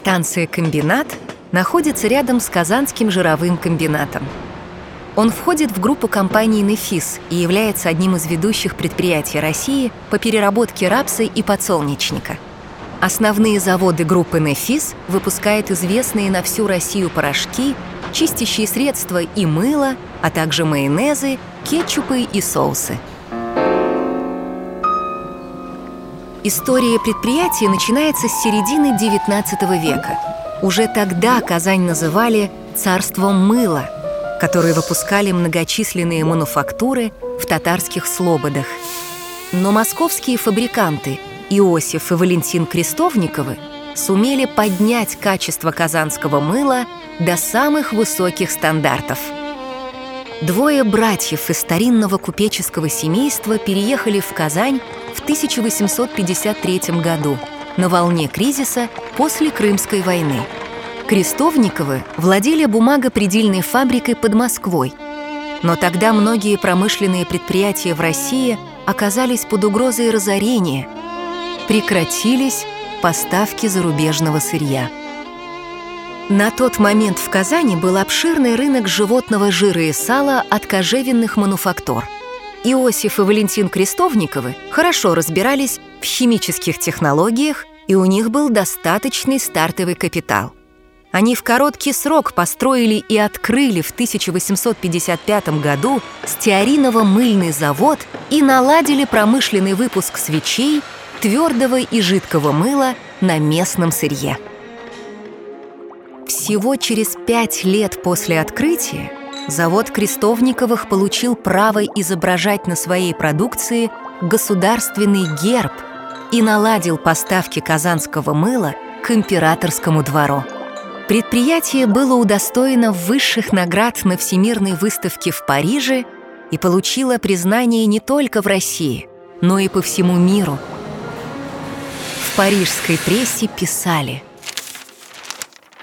Станция «Комбинат» находится рядом с Казанским жировым комбинатом. Он входит в группу компаний «Нефис» и является одним из ведущих предприятий России по переработке рапса и подсолнечника. Основные заводы группы «Нефис» выпускают известные на всю Россию порошки, чистящие средства и мыло, а также майонезы, кетчупы и соусы. История предприятия начинается с середины XIX века. Уже тогда Казань называли «царством мыла», которые выпускали многочисленные мануфактуры в татарских слободах. Но московские фабриканты Иосиф и Валентин Крестовниковы сумели поднять качество казанского мыла до самых высоких стандартов. Двое братьев из старинного купеческого семейства переехали в Казань в 1853 году на волне кризиса после Крымской войны – Крестовниковы владели бумагопредельной фабрикой под Москвой. Но тогда многие промышленные предприятия в России оказались под угрозой разорения. Прекратились поставки зарубежного сырья. На тот момент в Казани был обширный рынок животного жира и сала от кожевенных мануфактур. Иосиф и Валентин Крестовниковы хорошо разбирались в химических технологиях, и у них был достаточный стартовый капитал – они в короткий срок построили и открыли в 1855 году стеариново-мыльный завод и наладили промышленный выпуск свечей, твердого и жидкого мыла на местном сырье. Всего через пять лет после открытия завод Крестовниковых получил право изображать на своей продукции государственный герб и наладил поставки казанского мыла к императорскому двору. Предприятие было удостоено высших наград на Всемирной выставке в Париже и получило признание не только в России, но и по всему миру. В парижской прессе писали –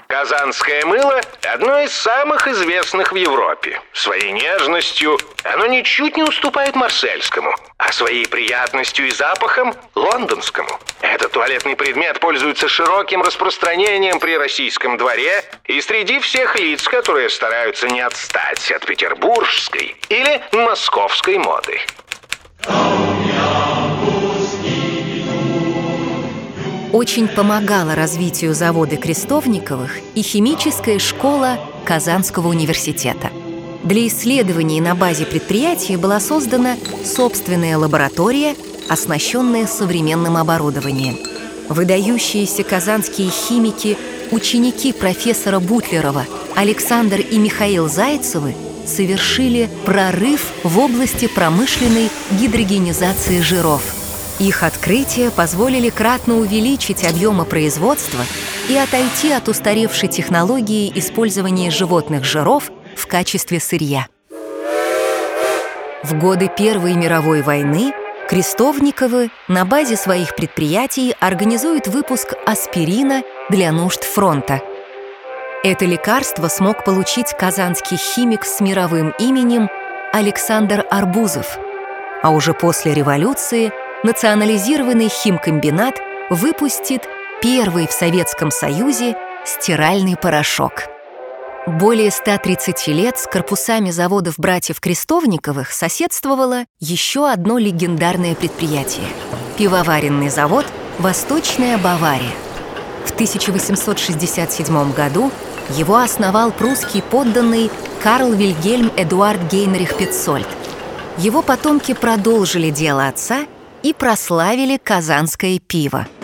Казанское мыло – одно из самых известных в Европе. Своей нежностью оно ничуть не уступает марсельскому, а своей приятностью и запахом – лондонскому. Этот туалетный предмет пользуется широким распространением при российском дворе и среди всех лиц, которые стараются не отстать от петербургской или московской моды. Очень помогала развитию завода Крестовниковых и химическая школа Казанского университета. Для исследований на базе предприятия была создана собственная лаборатория, оснащенная современным оборудованием. Выдающиеся казанские химики, ученики профессора Бутлерова Александр и Михаил Зайцевы совершили прорыв в области промышленной гидрогенизации жиров – их открытия позволили кратно увеличить объемы производства и отойти от устаревшей технологии использования животных жиров в качестве сырья. В годы Первой мировой войны Крестовниковы на базе своих предприятий организуют выпуск аспирина для нужд фронта. Это лекарство смог получить казанский химик с мировым именем Александр Арбузов. А уже после революции – национализированный химкомбинат выпустит первый в Советском Союзе стиральный порошок. Более 130 лет с корпусами заводов братьев Крестовниковых соседствовало еще одно легендарное предприятие – пивоваренный завод «Восточная Бавария». В 1867 году его основал прусский подданный Карл Вильгельм Эдуард Гейнрих Петцольд. Его потомки продолжили дело отца – и прославили казанское пиво –